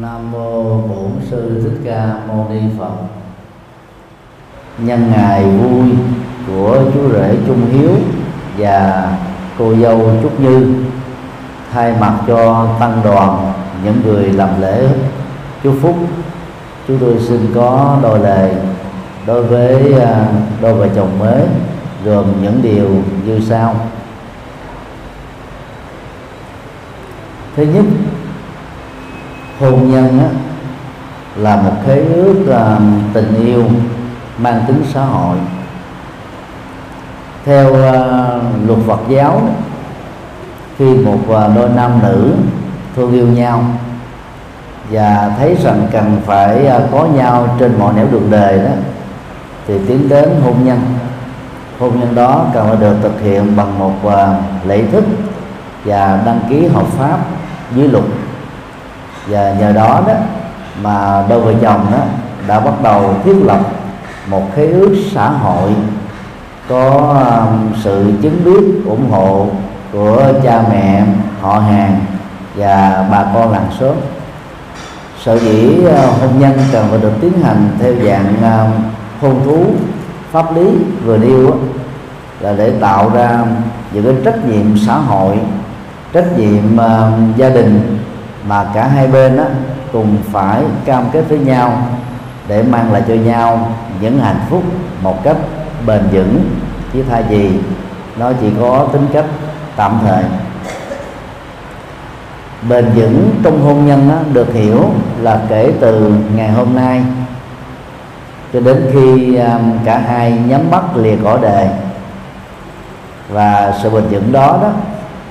Nam mô Bổn sư Thích Ca Mâu Ni Phật. Nhân ngày vui của chú rể Trung Hiếu và cô dâu Trúc Như, thay mặt cho tăng đoàn, những người làm lễ chúc phúc, chúng tôi xin có đôi lời đối với à, đôi vợ chồng mới, gồm những điều như sau thứ nhất hôn nhân á, là một khế ước uh, tình yêu mang tính xã hội. Theo uh, luật Phật giáo khi một uh, đôi nam nữ thương yêu nhau và thấy rằng cần phải uh, có nhau trên mọi nẻo đường đời đó thì tiến đến hôn nhân. Hôn nhân đó cần phải được thực hiện bằng một uh, lễ thức và đăng ký hợp pháp dưới luật và nhờ đó đó mà đôi vợ chồng đó đã bắt đầu thiết lập một khế ước xã hội, có um, sự chứng biết, ủng hộ của cha mẹ, họ hàng và bà con làng xóm. Sở dĩ ờ, hôn nhân cần phải được tiến hành theo dạng um, hôn thú pháp lý vừa nêu là để tạo ra những cái trách nhiệm xã hội, trách nhiệm um, gia đình mà cả hai bên đó, cùng phải cam kết với nhau để mang lại cho nhau những hạnh phúc một cách bền vững. Chứ thay vì nó chỉ có tính cách tạm thời. Bền vững trong hôn nhân đó, được hiểu là kể từ ngày hôm nay cho đến khi à, cả hai nhắm mắt lìa cõi đời. Và sự bền vững đó đó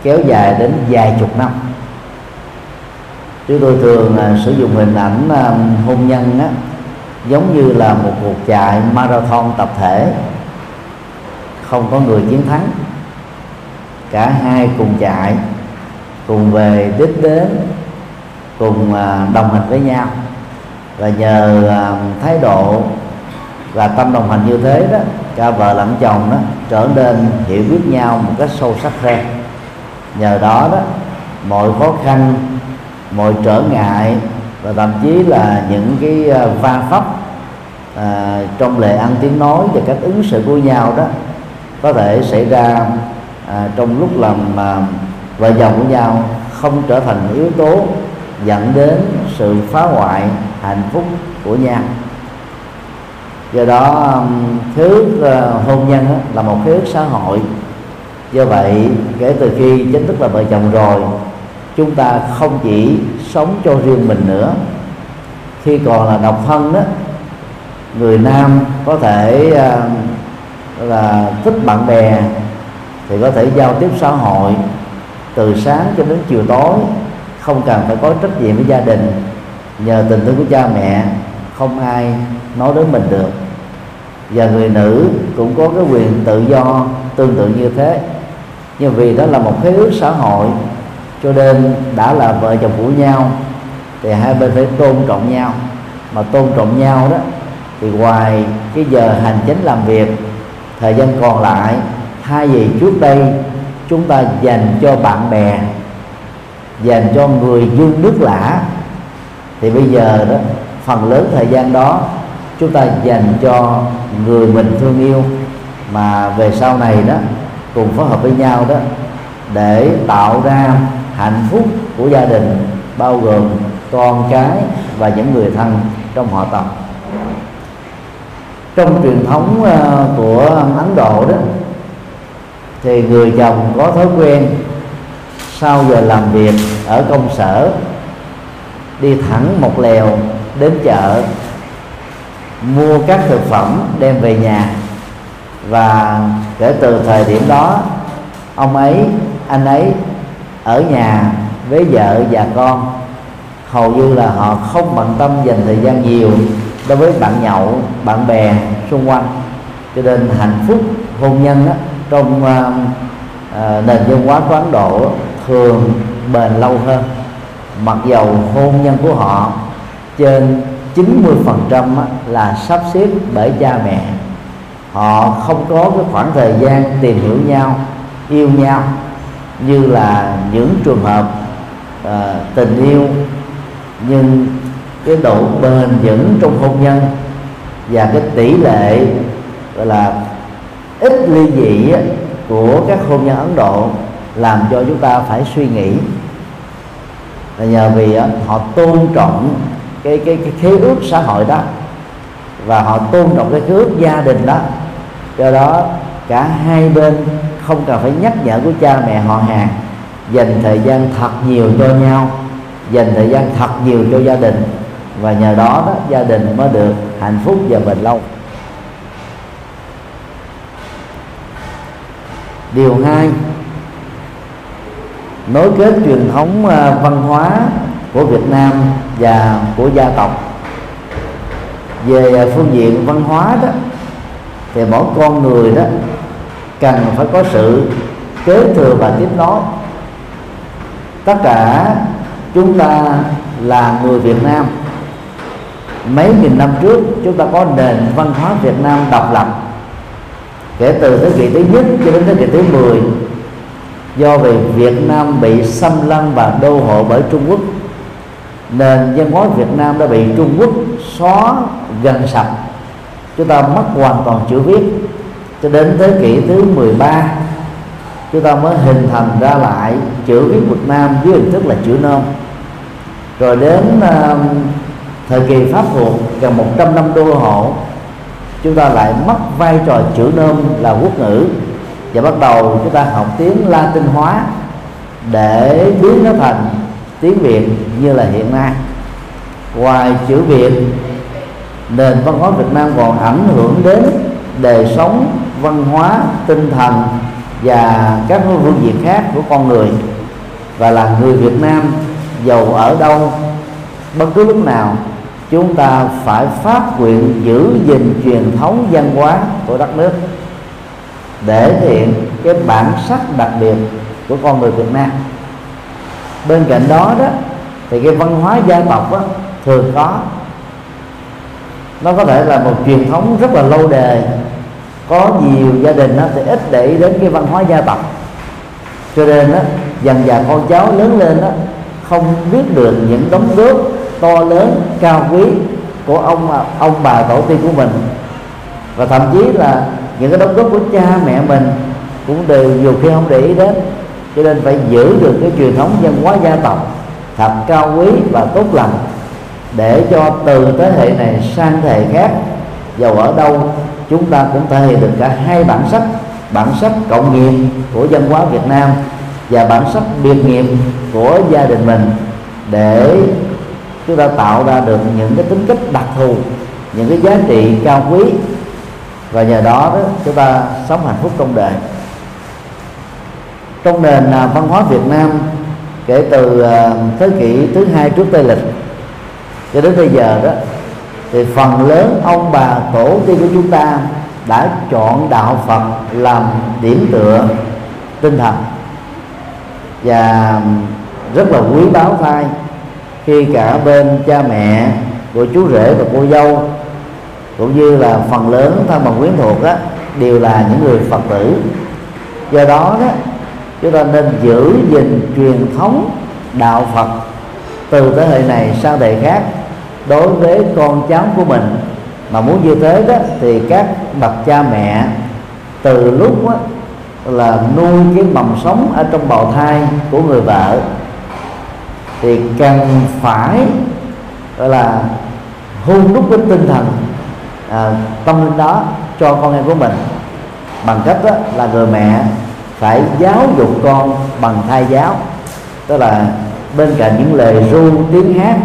kéo dài đến vài chục năm chúng tôi thường uh, sử dụng hình ảnh uh, hôn nhân á, giống như là một cuộc chạy marathon tập thể. Không có người chiến thắng. Cả hai cùng chạy cùng về đích đến cùng uh, đồng hành với nhau. Và nhờ uh, thái độ và tâm đồng hành như thế đó cả vợ lẫn chồng đó trở nên hiểu biết nhau một cách sâu sắc hơn. Nhờ đó đó mọi khó khăn mọi trở ngại và thậm chí là những cái à, va vấp à, trong lệ ăn tiếng nói và cách ứng xử của nhau đó có thể xảy ra à, trong lúc làm à, vợ chồng của nhau không trở thành yếu tố dẫn đến sự phá hoại hạnh phúc của nhau. Do đó khế ước à, hôn nhân là một khế ước xã hội. Do vậy kể từ khi chính thức là vợ chồng rồi chúng ta không chỉ sống cho riêng mình nữa. Khi còn là độc thân đó người nam có thể uh, là thích bạn bè thì có thể giao tiếp xã hội từ sáng cho đến chiều tối không cần phải có trách nhiệm với gia đình. Nhờ tình thương của cha mẹ không ai nói đến mình được. Và người nữ cũng có cái quyền tự do tương tự như thế. Nhưng vì đó là một khế ước xã hội cho nên đã là vợ chồng của nhau, thì hai bên phải tôn trọng nhau. Mà tôn trọng nhau đó, thì ngoài cái giờ hành chính làm việc, thời gian còn lại, thay vì trước đây, chúng ta dành cho bạn bè, dành cho người dương nước lã, thì bây giờ đó, phần lớn thời gian đó, chúng ta dành cho người mình thương yêu. Mà về sau này đó, cùng phối hợp với nhau đó, để tạo ra hạnh phúc của gia đình, bao gồm con cái và những người thân trong họ tộc. Trong truyền thống ờ, của ấn độ đó, thì người chồng có thói quen sau giờ làm việc ở công sở, đi thẳng một lèo đến chợ, mua các thực phẩm đem về nhà. Và kể từ thời điểm đó, ông ấy, anh ấy ở nhà với vợ và con. Hầu như là họ không bận tâm dành thời gian nhiều đối với bạn nhậu bạn bè xung quanh. Cho nên hạnh phúc hôn nhân đó, trong uh, uh, nền văn hóa của Ấn Độ thường bền lâu hơn. Mặc dầu hôn nhân của họ trên 90% là sắp xếp bởi cha mẹ họ không có cái khoảng thời gian tìm hiểu nhau yêu nhau như là những trường hợp uh, tình yêu nhưng cái độ bền vững trong hôn nhân và cái tỷ lệ gọi là ít ly dị của các hôn nhân Ấn Độ làm cho chúng ta phải suy nghĩ. Là nhờ vì họ tôn trọng cái cái cái khế ước xã hội đó và họ tôn trọng cái khế ước gia đình đó. Do đó cả hai bên không cần phải nhắc nhở của cha mẹ họ hàng. Dành thời gian thật nhiều cho nhau, dành thời gian thật nhiều cho gia đình. Và nhờ đó đó, gia đình mới được hạnh phúc và bền lâu. Điều hai, nối kết truyền thống à, văn hóa của Việt Nam và của gia tộc. Về phương diện văn hóa đó, thì mỗi con người đó cần phải có sự kế thừa và tiếp nối. Tất cả chúng ta là người Việt Nam. Mấy nghìn năm trước, chúng ta có nền văn hóa Việt Nam độc lập, kể từ thế kỷ thứ nhất cho đến thế kỷ thứ 10 do vì Việt Nam bị xâm lăng và đô hộ bởi Trung Quốc. Nền văn hóa Việt Nam đã bị Trung Quốc xóa gần sạch. Chúng ta mất hoàn toàn chữ viết cho đến thế kỷ thứ 13 chúng ta mới hình thành ra lại chữ viết Việt Nam với hình thức là chữ nôm rồi đến uh, thời kỳ Pháp thuộc gần 100 năm đô hộ chúng ta lại mất vai trò chữ nôm là quốc ngữ. Và bắt đầu chúng ta học tiếng Latin hóa để biến nó thành tiếng Việt như là hiện nay. Ngoài chữ Việt nền văn hóa Việt Nam còn ảnh hưởng đến đời sống văn hóa tinh thần và các phương diện khác của con người. Và là người Việt Nam giàu ở đâu bất cứ lúc nào chúng ta phải phát nguyện giữ gìn truyền thống văn hóa của đất nước để hiện cái bản sắc đặc biệt của con người Việt Nam. Bên cạnh đó đó thì cái văn hóa gia tộc đó, thường có. Nó có thể là một truyền thống rất là lâu đời có nhiều gia đình đó, thì ít để ý đến cái văn hóa gia tộc. Cho nên đó, dần dần con cháu lớn lên đó không biết được những đóng góp to lớn cao quý của ông ông bà tổ tiên của mình. Và thậm chí là những cái đóng góp của cha mẹ mình cũng đều nhiều khi không để ý đến. Cho nên phải giữ được cái truyền thống văn hóa gia tộc thật cao quý và tốt lành để cho từ thế hệ này sang thế hệ khác dầu ở đâu chúng ta cũng thể hiện được cả hai bản sắc bản sắc cộng nghiệp của văn hóa Việt Nam và bản sắc biệt nghiệp của gia đình mình để chúng ta tạo ra được những cái tính cách đặc thù những cái giá trị cao quý và nhờ đó, đó chúng ta sống hạnh phúc trong đời. Trong nền à, văn hóa Việt Nam kể từ à, thế kỷ thứ hai trước Tây lịch cho đến bây giờ đó thì phần lớn ông bà tổ tiên của chúng ta đã chọn đạo Phật làm điểm tựa tinh thần. Và rất là quý báu thai khi cả bên cha mẹ của chú rể và cô dâu, cũng như là phần lớn thân bằng quyến thuộc đó đều là những người phật tử. Do đó đó, chúng ta nên giữ gìn truyền thống đạo phật từ thế hệ này sang thế hệ khác đối với con cháu của mình. Mà muốn như thế đó thì các bậc cha mẹ từ lúc đó, là nuôi cái mầm sống ở trong bào thai của người vợ thì cần phải gọi là hôn đúc cái tinh thần à, tâm linh đó cho con em của mình. Bằng cách đó là người mẹ phải giáo dục con bằng thai giáo. Tức là bên cạnh những lời ru tiếng hát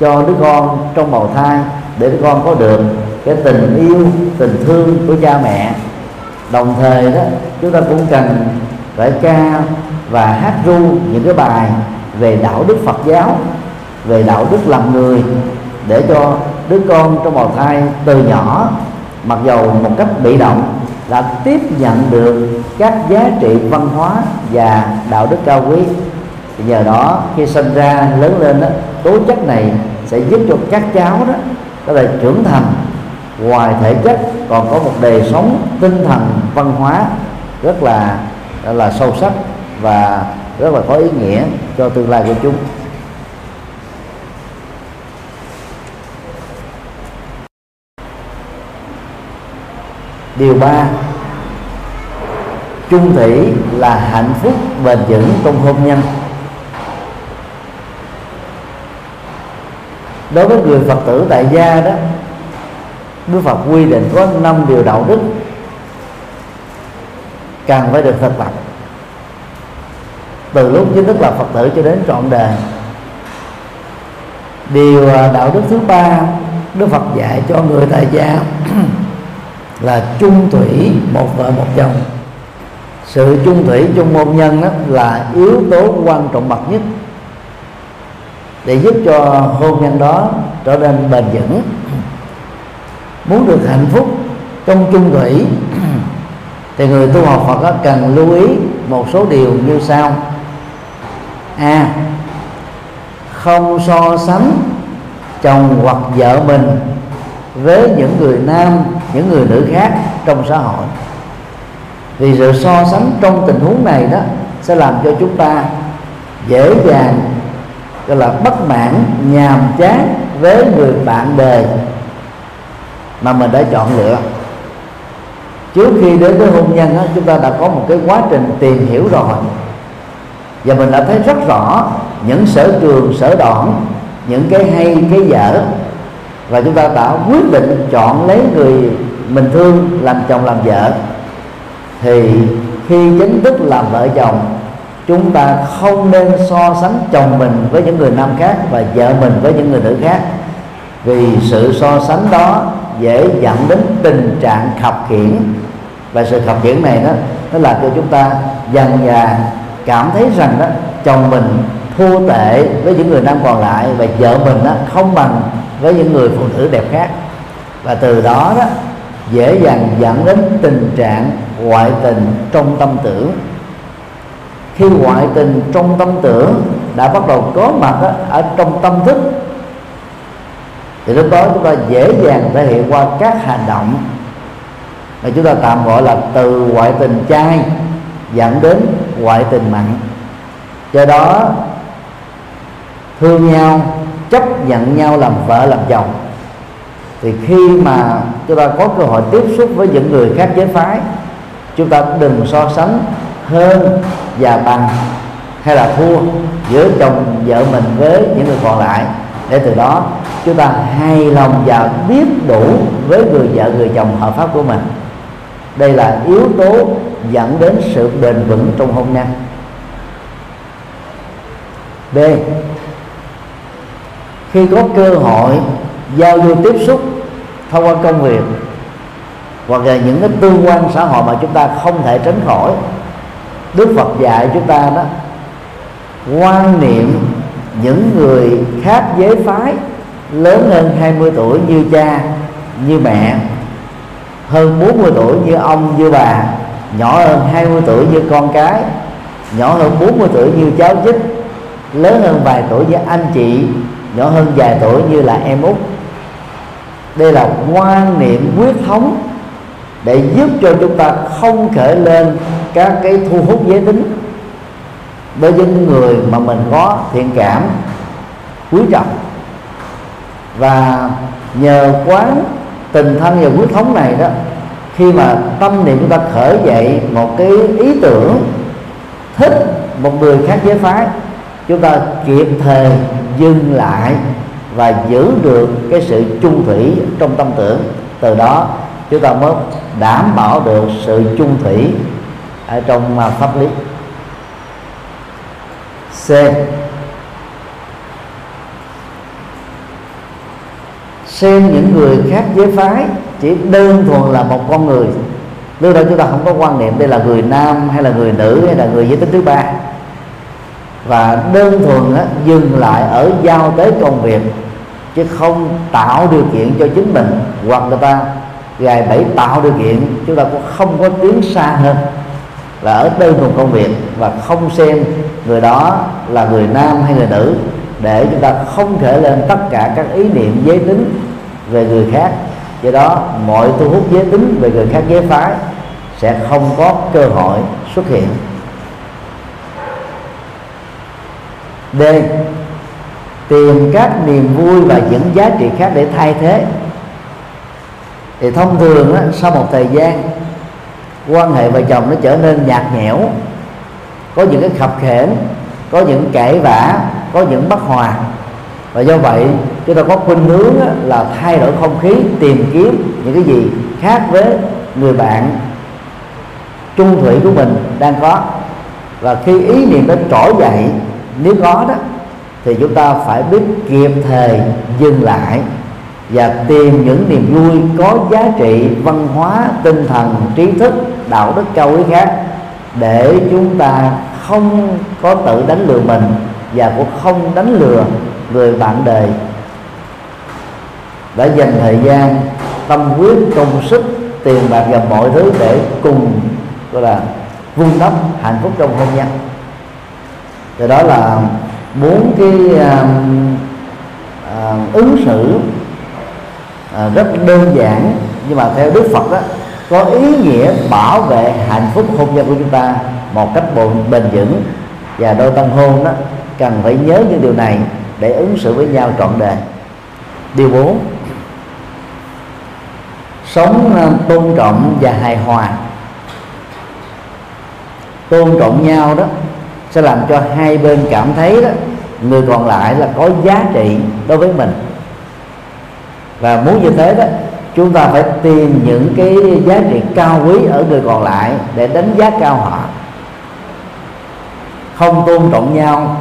cho đứa con trong bào thai, để đứa con có được cái tình yêu, tình thương của cha mẹ. Đồng thời đó, chúng ta cũng cần phải ca và hát ru những cái bài về đạo đức Phật giáo, về đạo đức làm người, để cho đứa con trong bào thai từ nhỏ, mặc dầu một cách bị động đã tiếp nhận được các giá trị văn hóa và đạo đức cao quý. Thì nhờ đó, khi sinh ra, lớn lên đó, tố chất này sẽ giúp cho các cháu đó có thể trưởng thành ngoài thể chất, còn có một đời sống tinh thần văn hóa rất là rất là sâu sắc và rất là có ý nghĩa cho tương lai của chúng. Điều ba, chung thủy là hạnh phúc bền vững trong hôn nhân. Đối với người phật tử tại gia đó, đức phật quy định có năm điều đạo đức. Cần phải được thực tập. Từ lúc chính thức là phật tử cho đến trọn đời. Điều à, đạo đức thứ ba, đức phật dạy cho người tại gia là chung thủy một vợ một chồng. Sự chung thủy chung môn nhân đó là yếu tố quan trọng bậc nhất để giúp cho hôn nhân đó trở nên bền vững. Muốn được hạnh phúc trong chung thủy thì người tu học Phật cần lưu ý một số điều như sau. A, không so sánh chồng hoặc vợ mình với những người nam, những người nữ khác trong xã hội. Vì sự so sánh trong tình huống này đó sẽ làm cho chúng ta dễ dàng gọi là bất mãn nhàm chán với người bạn đời mà mình đã chọn lựa. Trước khi đến với hôn nhân đó, chúng ta đã có một cái quá trình tìm hiểu rồi. Và mình đã thấy rất rõ những sở trường sở đoạn những cái hay cái dở. Và chúng ta đã quyết định chọn lấy người mình thương làm chồng làm vợ. Thì khi chính thức làm vợ chồng chúng ta không nên so sánh chồng mình với những người nam khác và vợ mình với những người nữ khác. Vì sự so sánh đó dễ dẫn đến tình trạng khập khiển và sự khập khiển này đó, nó làm cho chúng ta dần dà cảm thấy rằng đó, chồng mình thua tệ với những người nam còn lại và vợ mình đó không bằng với những người phụ nữ đẹp khác. Và từ đó đó, dễ dàng dẫn đến tình trạng ngoại tình trong tâm tưởng khi ngoại tình trong tâm tưởng đã bắt đầu có mặt đó, ở trong tâm thức thì lúc đó chúng ta dễ dàng thể hiện qua các hành động mà chúng ta tạm gọi là từ ngoại tình trai dẫn đến ngoại tình mặn. Do đó thương nhau chấp nhận nhau làm vợ làm chồng thì khi mà chúng ta có cơ hội tiếp xúc với những người khác giới phái chúng ta đừng so sánh hơn và bằng hay là thua giữa chồng vợ mình với những người còn lại. Để từ đó, chúng ta hài lòng và biết đủ với người vợ, người chồng hợp pháp của mình. Đây là yếu tố dẫn đến sự bền vững trong hôn nhân. B. Khi có cơ hội giao lưu tiếp xúc thông qua công việc hoặc là những cái tương quan xã hội mà chúng ta không thể tránh khỏi Đức Phật dạy chúng ta đó, quan niệm những người khác giới phái lớn hơn 20 tuổi như cha, như mẹ, hơn 40 tuổi như ông, như bà, nhỏ hơn 20 tuổi như con cái, nhỏ hơn 40 tuổi như cháu chích, lớn hơn vài tuổi như anh chị, nhỏ hơn vài tuổi như là em út. Đây là quan niệm quyết thống để giúp cho chúng ta không khởi lên các cái thu hút giới tính đối với những người mà mình có thiện cảm, quý trọng. Và nhờ quán tình thân và quyết thống này đó, khi mà tâm niệm chúng ta khởi dậy một cái ý tưởng, thích một người khác giới phái, chúng ta kịp thời dừng lại và giữ được cái sự chung thủy trong tâm tưởng. Từ đó, chúng ta mới đảm bảo được sự chung thủy ở trong à, pháp lý. C xem những người khác giới phái chỉ đơn thuần là một con người. Lúc đó chúng ta không có quan niệm đây là người nam hay là người nữ hay là người giới tính thứ ba. Và đơn thuần á, dừng lại ở giao tế công việc chứ không tạo điều kiện cho chính mình. Hoặc người ta gài bẫy tạo điều kiện chúng ta cũng không có tiến xa hơn là ở đơn thuần công việc và không xem người đó là người nam hay người nữ, để chúng ta không thể lên tất cả các ý niệm giới tính về người khác. Do đó, mọi thu hút giới tính về người khác giới phái sẽ không có cơ hội xuất hiện. D. Tìm các niềm vui và những giá trị khác để thay thế. Thì thông thường sau một thời gian quan hệ vợ chồng nó trở nên nhạt nhẽo. Có những cái khập khểnh, có những cãi vã, có những bất hòa. Và do vậy, chúng ta có khuynh hướng là thay đổi không khí, tìm kiếm những cái gì khác với người bạn trung thủy của mình đang có. Và khi ý niệm đó trỗi dậy, nếu có đó, thì chúng ta phải biết kịp thời dừng lại và tìm những niềm vui có giá trị văn hóa, tinh thần, trí thức đạo đức cao quý khác để chúng ta không có tự đánh lừa mình và cũng không đánh lừa người bạn đời. Đã dành thời gian tâm huyết công sức tiền bạc và mọi thứ để cùng gọi là vun đắp hạnh phúc trong hôn nhân. Thì đó là bốn cái uh, uh, ứng xử uh, rất đơn giản nhưng mà theo Đức Phật đó có ý nghĩa bảo vệ hạnh phúc hôn nhân của chúng ta một cách bền vững. Và đôi tân hôn đó, cần phải nhớ những điều này để ứng xử với nhau trọn đời. Điều bốn, sống ờ, tôn trọng và hài hòa. Tôn trọng nhau đó sẽ làm cho hai bên cảm thấy đó, người còn lại là có giá trị đối với mình. Và muốn như thế đó chúng ta phải tìm những cái giá trị cao quý ở người còn lại để đánh giá cao họ. Không tôn trọng nhau,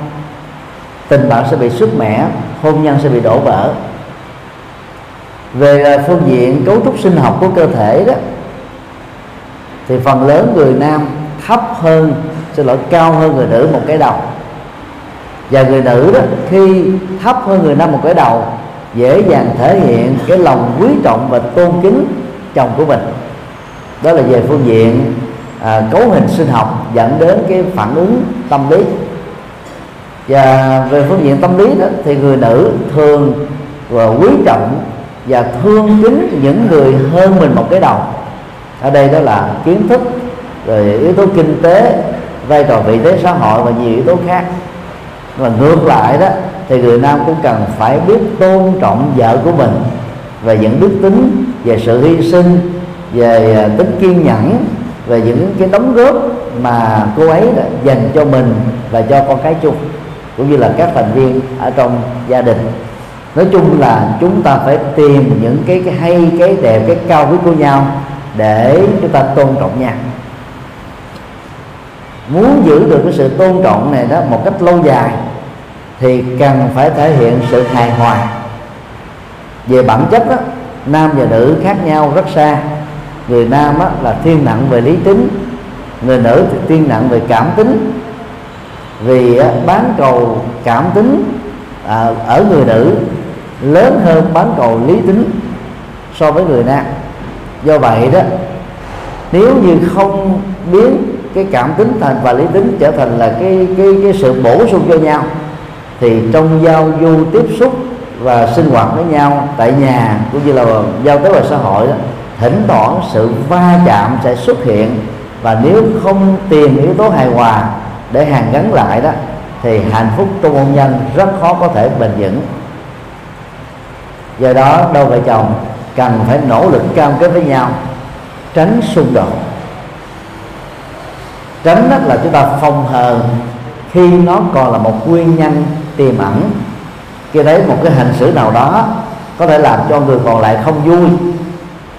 tình bạn sẽ bị sức mẻ, hôn nhân sẽ bị đổ vỡ. Về phương diện cấu trúc sinh học của cơ thể đó, thì phần lớn người nam thấp hơn, xin lỗi, cao hơn người nữ một cái đầu. Và người nữ đó, khi thấp hơn người nam một cái đầu dễ dàng thể hiện cái lòng quý trọng và tôn kính chồng của mình. Đó là về phương diện à, cấu hình sinh học dẫn đến cái phản ứng tâm lý. Và về phương diện tâm lý đó thì người nữ thường và quý trọng và thương kính những người hơn mình một cái đầu. Ở đây đó là kiến thức rồi yếu tố kinh tế vai trò vị thế xã hội và nhiều yếu tố khác. Và ngược lại đó thì người nam cũng cần phải biết tôn trọng vợ của mình về những đức tính về sự hy sinh về à, tính kiên nhẫn về những cái đóng góp mà cô ấy đã dành cho mình và cho con cái chung cũng như là các thành viên ở trong gia đình. Nói chung là chúng ta phải tìm những cái, cái hay cái đẹp cái cao quý của nhau để chúng ta tôn trọng nhau muốn giữ được cái sự tôn trọng này đó một cách lâu dài thì cần phải thể hiện sự hài hòa. Về bản chất đó, nam và nữ khác nhau rất xa. Người nam á, là thiên nặng về lý tính người nữ thì thiên nặng về cảm tính. Vì á, bán cầu cảm tính à, ở người nữ lớn hơn bán cầu lý tính so với người nam. Do vậy đó nếu như không biến cái cảm tính thành và lý tính trở thành là cái cái cái sự bổ sung cho nhau thì trong giao du tiếp xúc và sinh hoạt với nhau tại nhà cũng như là giao tế ngoài xã hội đó, thỉnh thoảng sự va chạm sẽ xuất hiện. Và nếu không tìm yếu tố hài hòa để hàn gắn lại đó thì hạnh phúc trong hôn nhân rất khó có thể bền vững. Do đó đôi vợ chồng cần phải nỗ lực cam kết với nhau tránh xung đột. Tránh đó là chúng ta phòng hờ khi nó còn là một nguyên nhân tiềm ẩn. Khi thấy một cái hành xử nào đó có thể làm cho người còn lại không vui.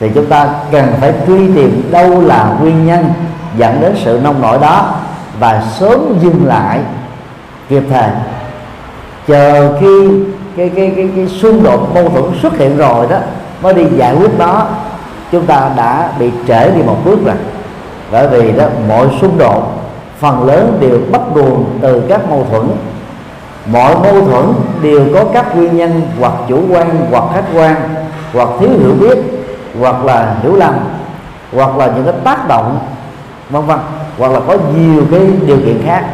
Thì chúng ta cần phải truy tìm đâu là nguyên nhân dẫn đến sự nông nổi đó và sớm dừng lại kịp thời. Chờ khi cái cái cái, cái xung đột mâu thuẫn xuất hiện rồi đó mới đi giải quyết nó chúng ta đã bị trễ đi một bước rồi. Bởi vì đó mọi xung đột phần lớn đều bắt nguồn từ các mâu thuẫn mọi mâu thuẫn đều có các nguyên nhân hoặc chủ quan hoặc khách quan, hoặc thiếu hiểu biết, hoặc là hiểu lầm, hoặc là những cái tác động, vân vân, hoặc là có nhiều cái điều kiện khác.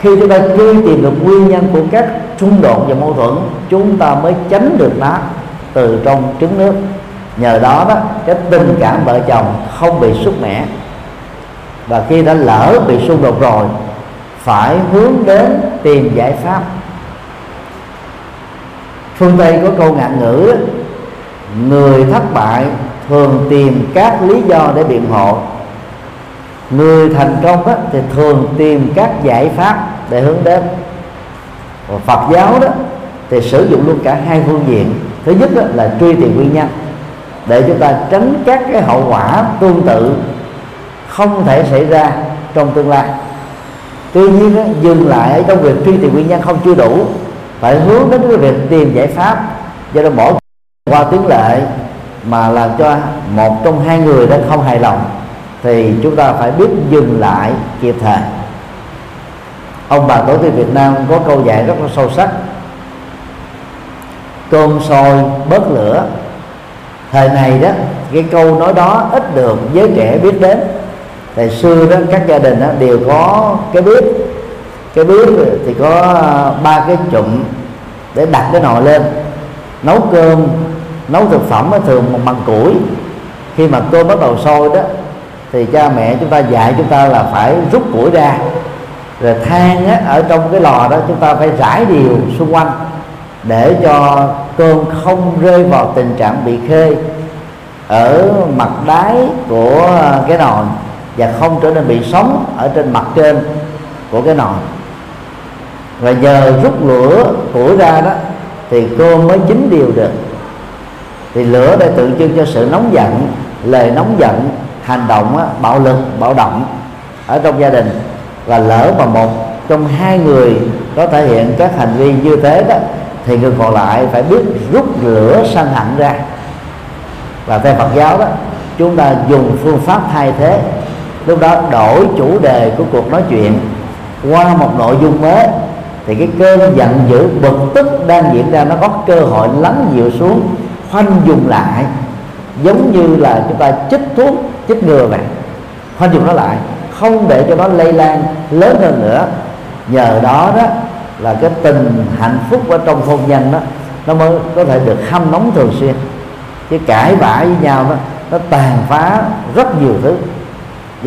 Khi chúng ta truy tìm được nguyên nhân của các xung đột và mâu thuẫn, chúng ta mới tránh được nó từ trong trứng nước. Nhờ đó đó, cái tình cảm vợ chồng không bị sút mẻ. Và khi đã lỡ bị xung đột rồi, phải hướng đến tìm giải pháp. Phương tây có câu ngạn ngữ người thất bại thường tìm các lý do để biện hộ. Người thành công đó, thì thường tìm các giải pháp để hướng đến. Và Phật giáo đó thì sử dụng luôn cả hai phương diện. Thứ nhất đó là truy tìm nguyên nhân để chúng ta tránh các cái hậu quả tương tự không thể xảy ra trong tương lai tuy nhiên đó, dừng lại trong việc truy tìm nguyên nhân không chưa đủ phải hướng đến cái việc tìm giải pháp do đó bỏ qua tiếng lệ mà làm cho một trong hai người đó không hài lòng thì chúng ta phải biết dừng lại kịp thời. Ông bà tổ tiên Việt Nam có câu dạy rất là sâu sắc. Cơm sôi bớt lửa. Thời này đó cái câu nói đó ít được giới trẻ biết đến thời xưa đó các gia đình đó đều có cái bếp. Cái bếp thì có à, ba cái chụm để đặt cái nồi lên. Nấu cơm nấu thực phẩm thường bằng củi. Khi mà cơm bắt đầu sôi đó thì cha mẹ chúng ta dạy chúng ta là phải rút củi ra. Rồi than á, ở trong cái lò đó chúng ta phải rải đều xung quanh để cho cơm không rơi vào tình trạng bị khê ở mặt đáy của à, cái nồi và không trở nên bị sống ở trên mặt trên của cái nồi và nhờ rút lửa củi ra đó thì cơm mới chín đều được. Thì lửa đây tượng trưng cho sự nóng giận lời nóng giận hành động á, bạo lực bạo động ở trong gia đình. Và lỡ mà một trong hai người có thể hiện các hành vi như thế đó thì người còn lại phải biết rút lửa sanh hẳn ra. Và theo Phật giáo đó chúng ta dùng phương pháp thay thế lúc đó đổi chủ đề của cuộc nói chuyện qua một nội dung mới, thì cái cơn giận dữ bực tức đang diễn ra, nó có cơ hội lắng dịu xuống, khoanh dùng lại. Giống như là chúng ta chích thuốc, chích ngừa vậy. Khoanh dùng nó lại, không để cho nó lây lan lớn hơn nữa. Nhờ đó đó là cái tình hạnh phúc ở trong hôn nhân đó, nó mới có thể được hâm nóng thường xuyên. Chứ cãi vã với nhau đó, nó tàn phá rất nhiều thứ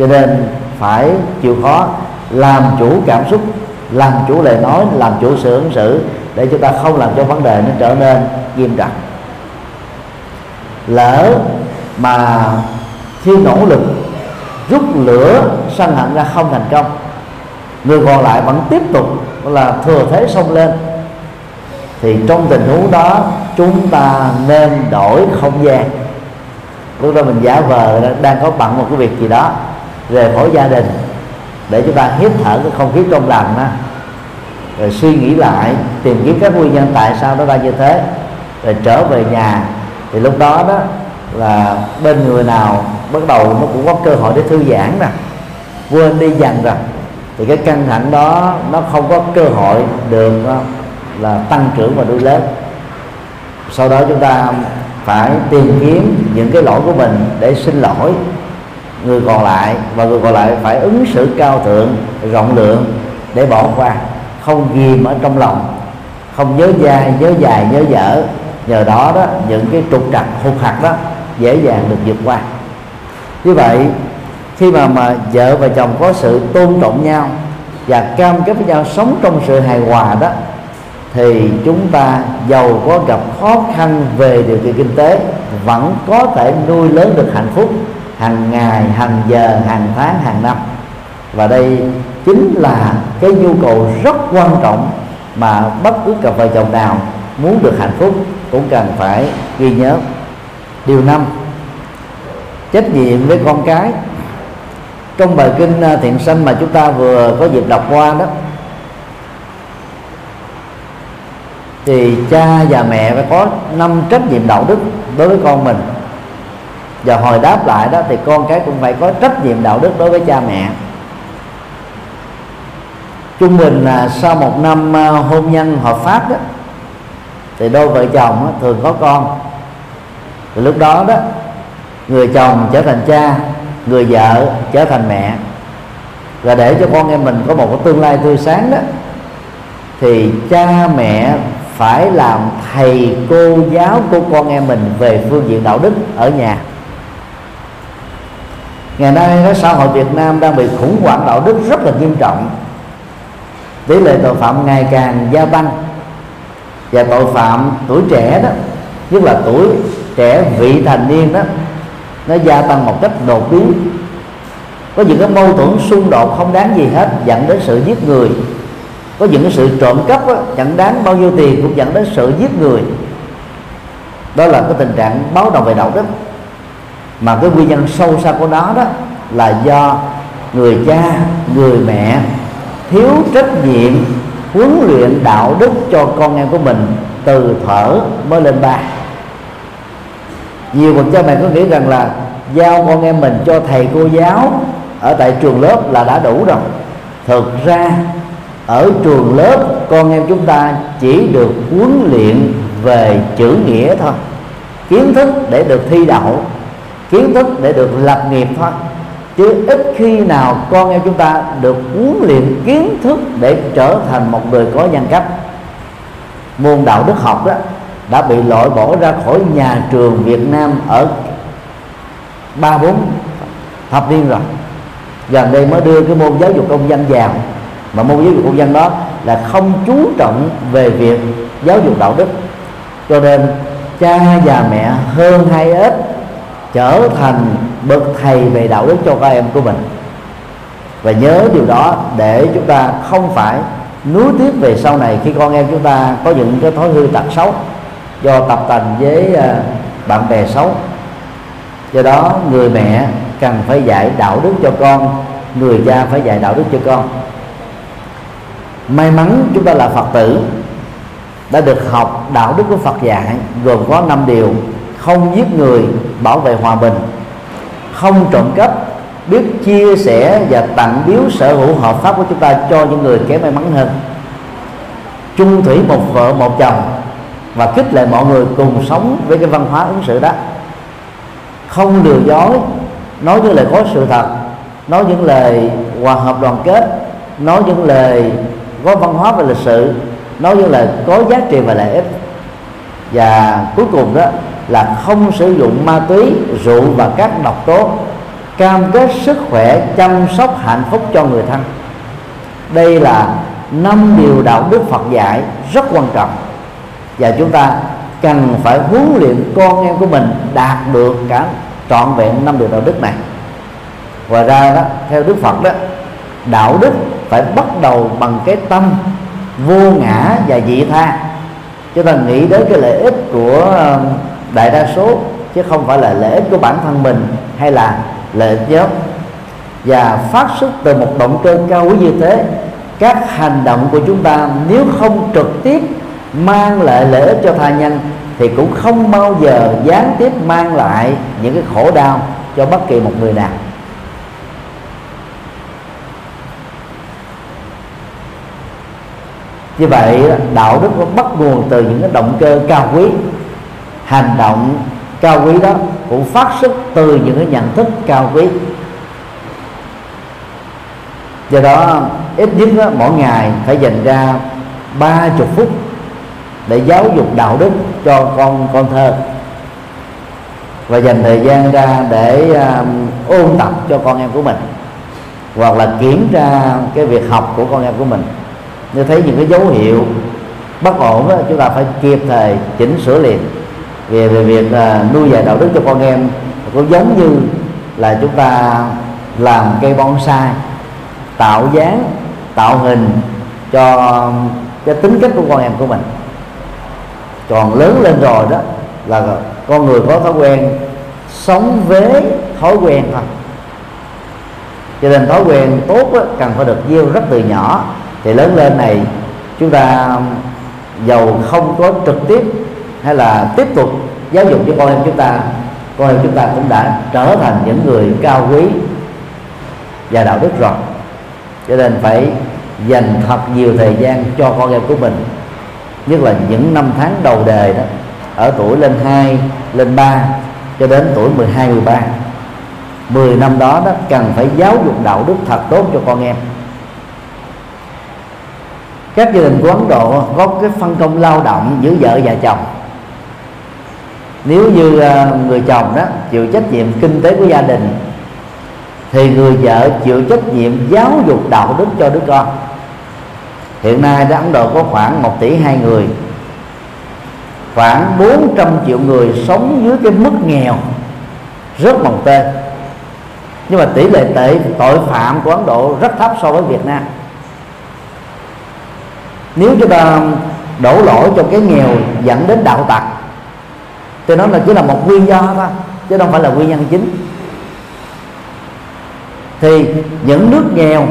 cho nên phải chịu khó làm chủ cảm xúc, làm chủ lời nói, làm chủ sự ứng xử để chúng ta không làm cho vấn đề nó trở nên nghiêm trọng. Lỡ mà khi nỗ lực, rút lửa sân hận ra không thành công, người còn lại vẫn tiếp tục là thừa thế xông lên, thì trong tình huống đó chúng ta nên đổi không gian. Lúc đó mình giả vờ đang có bận một cái việc gì đó rời khỏi gia đình, để chúng ta hít thở cái không khí trong lành đó rồi suy nghĩ lại, tìm kiếm các nguyên nhân tại sao nó ra như thế. Rồi trở về nhà, thì lúc đó đó là bên người nào bắt đầu nó cũng có cơ hội để thư giãn nè. Quên đi dần rồi. Thì cái căng thẳng đó, nó không có cơ hội được là tăng trưởng và nuôi lớn. Sau đó chúng ta phải tìm kiếm những cái lỗi của mình để xin lỗi người còn lại và người còn lại phải ứng xử cao thượng, rộng lượng để bỏ qua, không ghim ở trong lòng, không nhớ dai nhớ dài, nhớ dở. Nhờ đó đó, những cái trục trặc, hụt hạt đó dễ dàng được vượt qua. Như vậy, khi mà mà vợ và chồng có sự tôn trọng nhau và cam kết với nhau sống trong sự hài hòa đó, thì chúng ta giàu có gặp khó khăn về điều kiện kinh tế, vẫn có thể nuôi lớn được hạnh phúc hàng ngày, hàng giờ, hàng tháng, hàng năm. Và đây chính là cái nhu cầu rất quan trọng mà bất cứ cặp vợ chồng nào muốn được hạnh phúc cũng cần phải ghi nhớ. Điều năm, trách nhiệm với con cái. Trong bài kinh à, thiện sanh mà chúng ta vừa có dịp đọc qua đó, thì cha và mẹ phải có năm trách nhiệm đạo đức đối với con mình và hồi đáp lại đó thì con cái cũng phải có trách nhiệm đạo đức đối với cha mẹ. Trung bình là sau một năm à, hôn nhân hợp pháp đó, thì đôi vợ chồng thường có con. Thì lúc đó đó, người chồng trở thành cha, người vợ trở thành mẹ. Và để cho con em mình có một cái tương lai tươi sáng đó, thì cha mẹ phải làm thầy cô giáo của con em mình về phương diện đạo đức ở nhà ngày nay cái xã hội Việt Nam đang bị khủng hoảng đạo đức rất là nghiêm trọng. Tỷ lệ tội phạm ngày càng gia tăng. Và tội phạm tuổi trẻ đó nhất là tuổi trẻ vị thành niên đó nó gia tăng một cách đột biến. Có những cái mâu thuẫn xung đột không đáng gì hết dẫn đến sự giết người. Có những cái sự trộm cắp đó, chẳng đáng bao nhiêu tiền cũng dẫn đến sự giết người. Đó là cái tình trạng báo động về đạo đức mà cái nguyên nhân sâu xa của nó đó là do người cha, người mẹ thiếu trách nhiệm, huấn luyện đạo đức cho con em của mình từ thở mới lên ba. Nhiều bậc cha mẹ có nghĩ rằng là giao con em mình cho thầy cô giáo ở tại trường lớp là đã đủ rồi. Thực ra, ở trường lớp con em chúng ta chỉ được huấn luyện về chữ nghĩa thôi, kiến thức để được thi đậu kiến thức để được lập nghiệp thôi. Chứ ít khi nào con em chúng ta được huấn luyện kiến thức để trở thành một người có nhân cách. Môn đạo đức học đó đã bị loại bỏ ra khỏi nhà trường Việt Nam ở ba bốn thập niên rồi. Gần đây mới đưa cái môn giáo dục công dân vào. Mà môn giáo dục công dân đó là không chú trọng về việc giáo dục đạo đức. Cho nên cha và mẹ hơn hay ít trở thành bậc thầy về đạo đức cho các em của mình. Và nhớ điều đó để chúng ta không phải nuối tiếc về sau này khi con em chúng ta có những cái thói hư tật xấu do tập tành với à, bạn bè xấu. Do đó người mẹ cần phải dạy đạo đức cho con, người cha phải dạy đạo đức cho con. May mắn chúng ta là phật tử đã được học đạo đức của phật dạy gồm có năm điều không giết người bảo vệ hòa bình, không trộm cắp, biết chia sẻ và tặng biếu sở hữu hợp pháp của chúng ta cho những người kém may mắn hơn. Chung thủy một vợ một chồng và khích lệ mọi người cùng sống với cái văn hóa ứng xử đó. Không lừa dối, nói những lời có sự thật, nói những lời hòa hợp đoàn kết, nói những lời có văn hóa và lịch sử nói những lời có giá trị và lợi ích và cuối cùng đó là không sử dụng ma túy, rượu và các độc tố, cam kết sức khỏe, chăm sóc hạnh phúc cho người thân. Đây là năm điều đạo đức Phật dạy rất quan trọng. Và chúng ta cần phải huấn luyện con em của mình đạt được cả trọn vẹn năm điều đạo đức này. Ngoài ra đó, theo Đức Phật đó, đạo đức phải bắt đầu bằng cái tâm vô ngã và dị tha chúng ta nghĩ đến cái lợi ích của um, đại đa số, chứ không phải là lợi ích của bản thân mình hay là lợi ích nhóm. Và phát xuất từ một động cơ cao quý như thế, các hành động của chúng ta nếu không trực tiếp mang lại lợi ích cho tha nhân, thì cũng không bao giờ gián tiếp mang lại những cái khổ đau cho bất kỳ một người nào. Như vậy đạo đức nó bắt nguồn từ những cái động cơ cao quý. Hành động cao quý đó cũng phát xuất từ những cái nhận thức cao quý. Do đó ít nhất đó, mỗi ngày phải dành ra ba chục phút để giáo dục đạo đức cho con con thơ. Và dành thời gian ra để um, ôn tập cho con em của mình. Hoặc là kiểm tra cái việc học của con em của mình nếu thấy những cái dấu hiệu bất ổn đó, chúng ta phải kịp thời chỉnh sửa liền. Về về việc uh, nuôi dạy đạo đức cho con em cũng giống như là chúng ta làm cây bonsai tạo dáng tạo hình cho cái tính cách của con em của mình. Còn lớn lên rồi đó là con người có thói quen sống với thói quen thôi. Cho nên thói quen tốt đó, cần phải được gieo rất từ nhỏ thì lớn lên này chúng ta giàu không có trực tiếp hay là tiếp tục giáo dục cho con em chúng ta con em chúng ta cũng đã trở thành những người cao quý và đạo đức rồi. Cho nên phải dành thật nhiều thời gian cho con em của mình nhất là những năm tháng đầu đời đó ở tuổi lên 2, lên 3 cho đến tuổi 12, 13 10 năm đó đó cần phải giáo dục đạo đức thật tốt cho con em các gia đình của Ấn Độ có cái phân công lao động giữa vợ và chồng. Nếu như à, người chồng đó chịu trách nhiệm kinh tế của gia đình, thì người vợ chịu trách nhiệm giáo dục đạo đức cho đứa con. Hiện nay đó, Ấn Độ có khoảng 1 tỷ hai người, khoảng 400 triệu người sống dưới cái mức nghèo, rất mồng tên nhưng mà tỷ lệ tệ tội phạm của Ấn Độ rất thấp so với Việt Nam nếu chúng ta đổ lỗi cho cái nghèo dẫn đến đạo tặc thì nó là chỉ là một nguyên do thôi chứ không phải là nguyên nhân chính. Thì những nước nghèo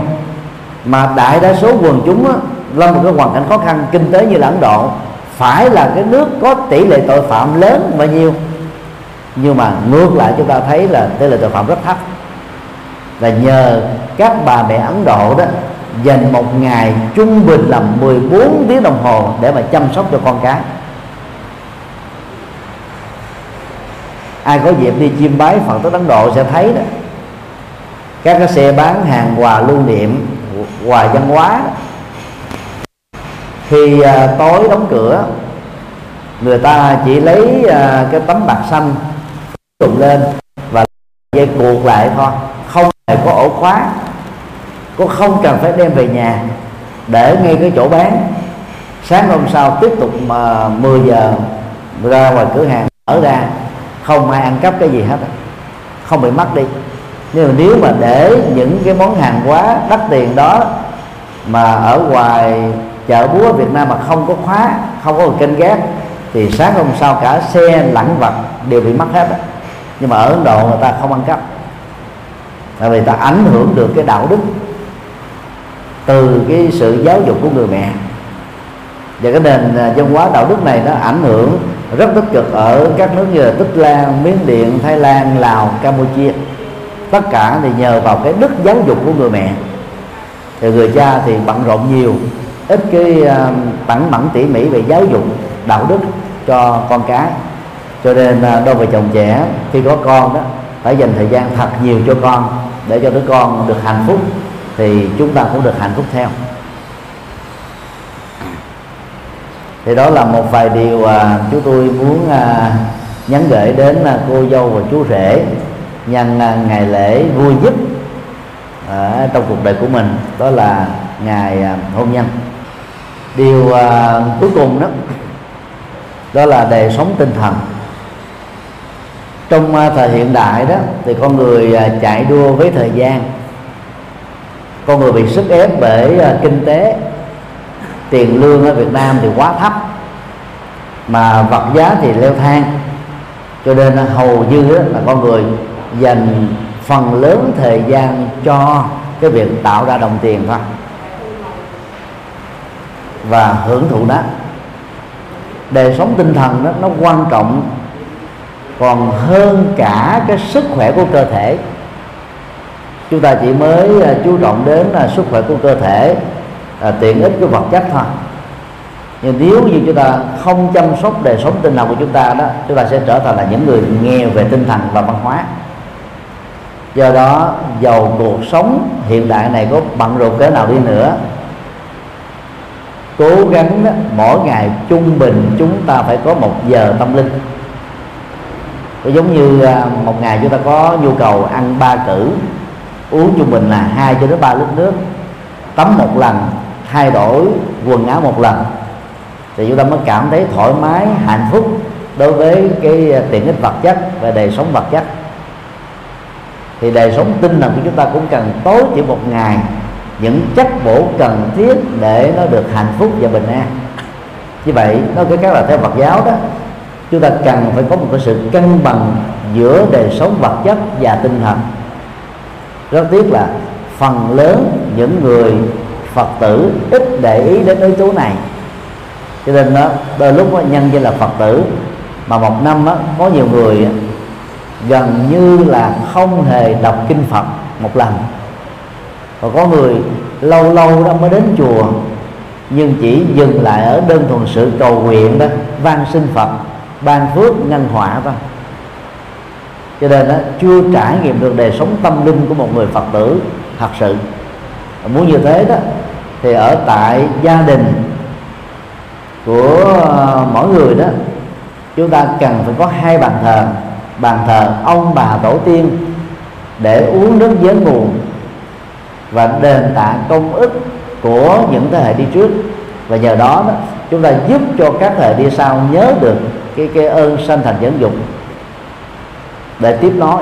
mà đại đa số quần chúng á, lâm một cái hoàn cảnh khó khăn kinh tế như là Ấn Độ phải là cái nước có tỷ lệ tội phạm lớn bao nhiêu nhưng mà ngược lại chúng ta thấy là tỷ lệ tội phạm rất thấp. Là nhờ các bà mẹ Ấn Độ đó dành một ngày trung bình là 14 tiếng đồng hồ để mà chăm sóc cho con cái. Ai có dịp đi chiêm bái Phật tử Ấn Độ sẽ thấy đó. Các cái xe bán hàng quà lưu niệm quà văn hóa khi à, tối đóng cửa người ta chỉ lấy à, cái tấm bạc xanh trùng lên và dây buộc lại thôi. Không hề có ổ khóa cũng không cần phải đem về nhà. Để ngay cái chỗ bán. Sáng hôm sau tiếp tục mà 10 giờ ra ngoài cửa hàng, mở ra. Không ai ăn cắp cái gì hết không bị mất đi. Nhưng mà nếu mà để những cái món hàng quá đắt tiền đó mà ở ngoài chợ búa Việt Nam mà không có khóa, không có kênh gác, thì sáng hôm sau cả xe lẳng vật đều bị mất hết nhưng mà ở Ấn Độ người ta không ăn cắp. Tại vì ta ảnh hưởng được cái đạo đức từ cái sự giáo dục của người mẹ. Và cái nền à, văn hóa đạo đức này nó ảnh hưởng rất tích cực ở các nước như là Tích Lan, Miến Điện, Thái Lan, Lào, Campuchia. Tất cả thì nhờ vào cái đức giáo dục của người mẹ. Thì người cha thì bận rộn nhiều ít cái uh, tẩn mẫn tỉ mỉ về giáo dục đạo đức cho con cái. Cho nên à, đôi vợ chồng trẻ khi có con đó phải dành thời gian thật nhiều cho con để cho đứa con được hạnh phúc thì chúng ta cũng được hạnh phúc theo. Thì đó là một vài điều à, chúng tôi muốn à, nhắn gửi đến à, cô dâu và chú rể nhân à, ngày lễ vui nhất à, trong cuộc đời của mình. Đó là ngày à, hôn nhân. Điều à, cuối cùng đó đó là đời sống tinh thần. Trong à, thời hiện đại đó thì con người à, chạy đua với thời gian con người bị sức ép bởi uh, kinh tế tiền lương ở Việt Nam thì quá thấp mà vật giá thì leo thang cho nên à, hầu như là con người dành phần lớn thời gian cho cái việc tạo ra đồng tiền thôi và hưởng thụ nó. đời sống tinh thần đó nó quan trọng còn hơn cả cái sức khỏe của cơ thể chúng ta chỉ mới à, chú trọng đến là sức khỏe của cơ thể à, tiện ích của vật chất thôi. Nhưng nếu như chúng ta không chăm sóc đời sống tinh thần của chúng ta đó chúng ta sẽ trở thành là những người nghèo về tinh thần và văn hóa. Do đó giàu cuộc sống hiện đại này có bận rộn cỡ nào đi nữa cố gắng đó, mỗi ngày trung bình chúng ta phải có một giờ tâm linh. Giống như à, một ngày chúng ta có nhu cầu ăn ba cử uống trung bình là hai cho đến ba lít nước. Tắm một lần, thay đổi quần áo một lần. Thì chúng ta mới cảm thấy thoải mái, hạnh phúc đối với cái à, tiện ích vật chất và đời sống vật chất. Thì đời sống tinh thần của chúng ta cũng cần tối thiểu một ngày, những chất bổ cần thiết để nó được hạnh phúc và bình an. Như vậy nó cái các là theo Phật giáo đó, chúng ta cần phải có một cái sự cân bằng giữa đời sống vật chất và tinh thần rất tiếc là phần lớn những người phật tử ít để ý đến yếu tố này. Cho nên đó đôi lúc đó, nhân danh là phật tử mà một năm đó, có nhiều người gần như là không hề đọc kinh phật một lần. Và có người lâu lâu đó mới đến chùa nhưng chỉ dừng lại ở đơn thuần sự cầu nguyện đó van xin phật ban phước ngăn họa thôi cho nên đó, chưa trải nghiệm được đời sống tâm linh của một người phật tử thật sự. Muốn như thế đó thì ở tại gia đình của ờ, mỗi người đó chúng ta cần phải có hai bàn thờ. Bàn thờ ông bà tổ tiên để uống nước giếng nguồn và đền tạ công ức của những thế hệ đi trước. Và nhờ đó, đó chúng ta giúp cho các thế hệ đi sau nhớ được cái cái ơn sanh thành dẫn dụng để tiếp nối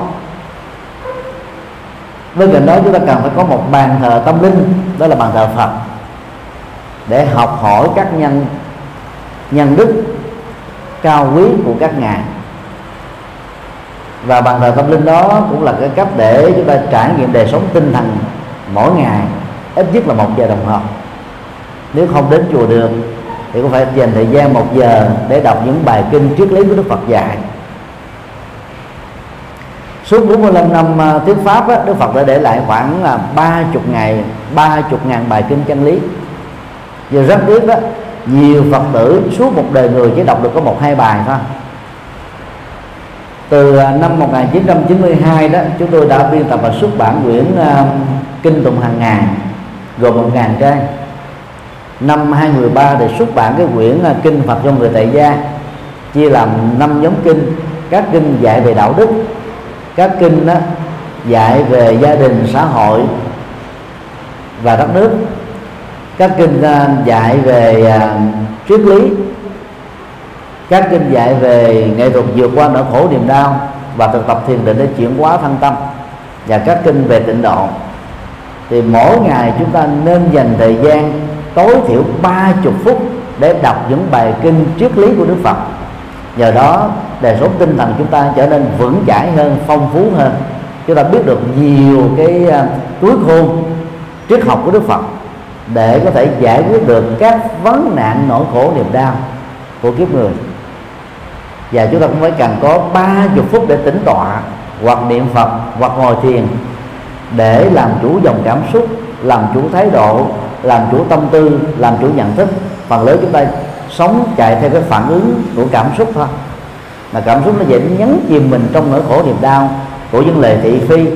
bên cạnh đó chúng ta cần phải có một bàn thờ tâm linh, đó là bàn thờ phật, để học hỏi các nhân nhân đức cao quý của các ngài. Và bàn thờ tâm linh đó cũng là cái cách để chúng ta trải nghiệm đời sống tinh thần mỗi ngày, ít nhất là một giờ đồng hồ. Nếu không đến chùa được, thì cũng phải dành thời gian một giờ để đọc những bài kinh triết lý của Đức Phật dạy suốt 45 năm à, thuyết pháp á, Đức Phật đã để lại khoảng là ba chục ngày ba chục ngàn bài kinh chân lý. Và rất biết đó nhiều Phật tử suốt một đời người chỉ đọc được có một hai bài thôi. Từ à, năm 1992 đó chúng tôi đã biên tập và xuất bản quyển uh, kinh tụng hàng ngàn, gồm một ngàn trang. Năm 2013 thì xuất bản cái quyển uh, kinh Phật cho người tại gia chia làm năm nhóm kinh các kinh dạy về đạo đức các kinh đó dạy về gia đình, xã hội và đất nước. Các kinh à, dạy về à, triết lý. Các kinh dạy về nghệ thuật vượt qua nỗi khổ niềm đau và thực tập thiền định để chuyển hóa thân tâm. Và các kinh về tịnh độ. Thì mỗi ngày chúng ta nên dành thời gian tối thiểu 30 phút để đọc những bài kinh triết lý của Đức Phật. Nhờ đó đời sống tinh thần chúng ta trở nên vững chãi hơn, phong phú hơn. Chúng ta biết được nhiều cái à, túi khôn triết học của Đức Phật để có thể giải quyết được các vấn nạn nỗi khổ niềm đau của kiếp người. Và chúng ta cũng phải cần có ba chục phút để tĩnh tọa hoặc niệm phật hoặc ngồi thiền để làm chủ dòng cảm xúc, làm chủ thái độ, làm chủ tâm tư, làm chủ nhận thức. Phần lớn chúng ta sống chạy theo cái phản ứng của cảm xúc thôi mà cảm xúc nó dễ nhấn chìm mình trong nỗi khổ niềm đau của những lời thị phi,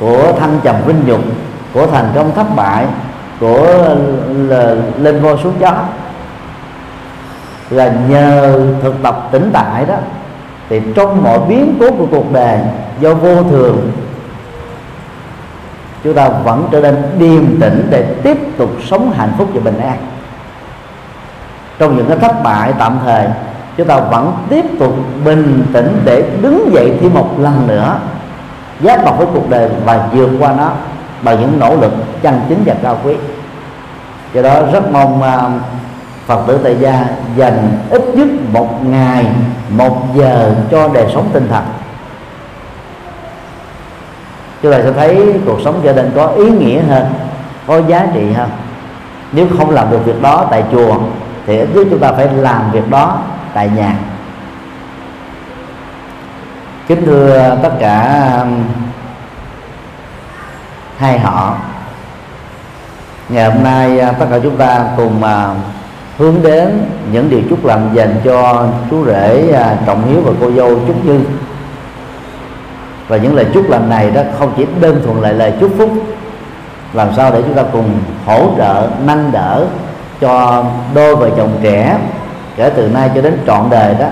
của thăng trầm vinh nhục, của thành công thất bại, của lên vô xuống gió. Là nhờ thực tập tĩnh tại đó, thì trong mọi biến cố của cuộc đời do vô thường, chúng ta vẫn trở nên điềm tĩnh để tiếp tục sống hạnh phúc và bình an. Trong những cái thất bại tạm thời chúng ta vẫn tiếp tục bình tĩnh để đứng dậy thêm một lần nữa, giác mặt với cuộc đời và vượt qua nó bằng những nỗ lực chân chính và cao quý. Do đó, rất mong à, phật tử tại gia dành ít nhất một ngày, một giờ cho đời sống tinh thần. Chúng ta sẽ thấy cuộc sống trở nên có ý nghĩa hơn, có giá trị hơn. Nếu không làm được việc đó tại chùa, thì ít nhất chúng ta phải làm việc đó tại nhà. Kính thưa tất cả um, hai họ. Ngày hôm nay uh, tất cả chúng ta cùng uh, hướng đến những điều chúc lành dành cho chú rể uh, trọng hiếu và cô dâu chúc như. Và những lời chúc lành này đó không chỉ đơn thuần lại lời chúc phúc, làm sao để chúng ta cùng hỗ trợ, nâng đỡ cho đôi vợ chồng trẻ kể từ nay cho đến trọn đời đó,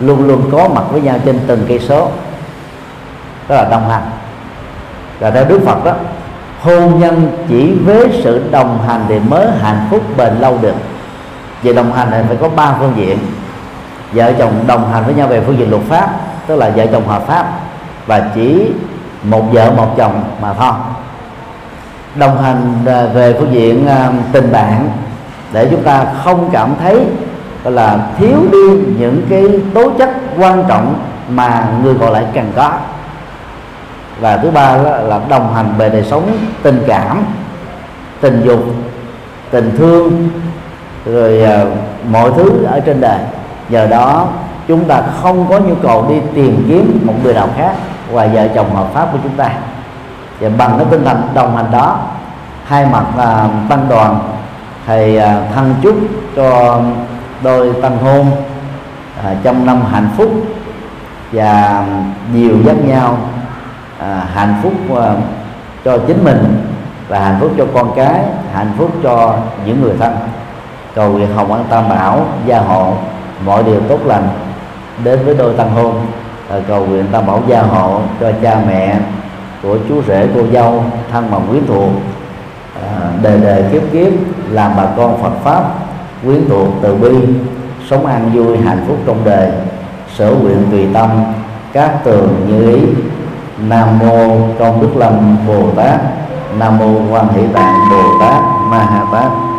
luôn luôn có mặt với nhau trên từng cây số. Đó là đồng hành. Và theo Đức Phật đó, hôn nhân chỉ với sự đồng hành thì mới hạnh phúc bền lâu được. Về đồng hành này phải có ba phương diện. Vợ chồng đồng hành với nhau về phương diện luật pháp, tức là vợ chồng hợp pháp, và chỉ một vợ một chồng mà thôi. Đồng hành à, về phương diện à, tình bạn, để chúng ta không cảm thấy là thiếu đi những cái tố chất quan trọng mà người còn lại cần có. Và thứ ba là đồng hành về đời sống tình cảm tình dục tình thương rồi à, mọi thứ ở trên đời. Giờ đó chúng ta không có nhu cầu đi tìm kiếm một người nào khác ngoài vợ chồng hợp pháp của chúng ta. Và bằng cái tinh thần đồng hành đó hai mặt là tăng đoàn thầy à, thân chúc cho đôi tân hôn à, trong năm hạnh phúc và nhiều dắt nhau à, hạnh phúc à, cho chính mình và hạnh phúc cho con cái hạnh phúc cho những người thân. Cầu nguyện hồng an tam bảo gia hộ mọi điều tốt lành đến với đôi tân hôn. Cầu nguyện tam bảo gia hộ cho cha mẹ của chú rể cô dâu thân bằng quyến thuộc à, đời đời kiếp kiếp làm bà con Phật pháp quyến thuộc từ bi, sống an vui, hạnh phúc trong đời. Sở nguyện tùy tâm, các tường như ý. Nam mô công đức lâm bồ tát, nam mô quan hệ tạng bồ tát, ma ha tát.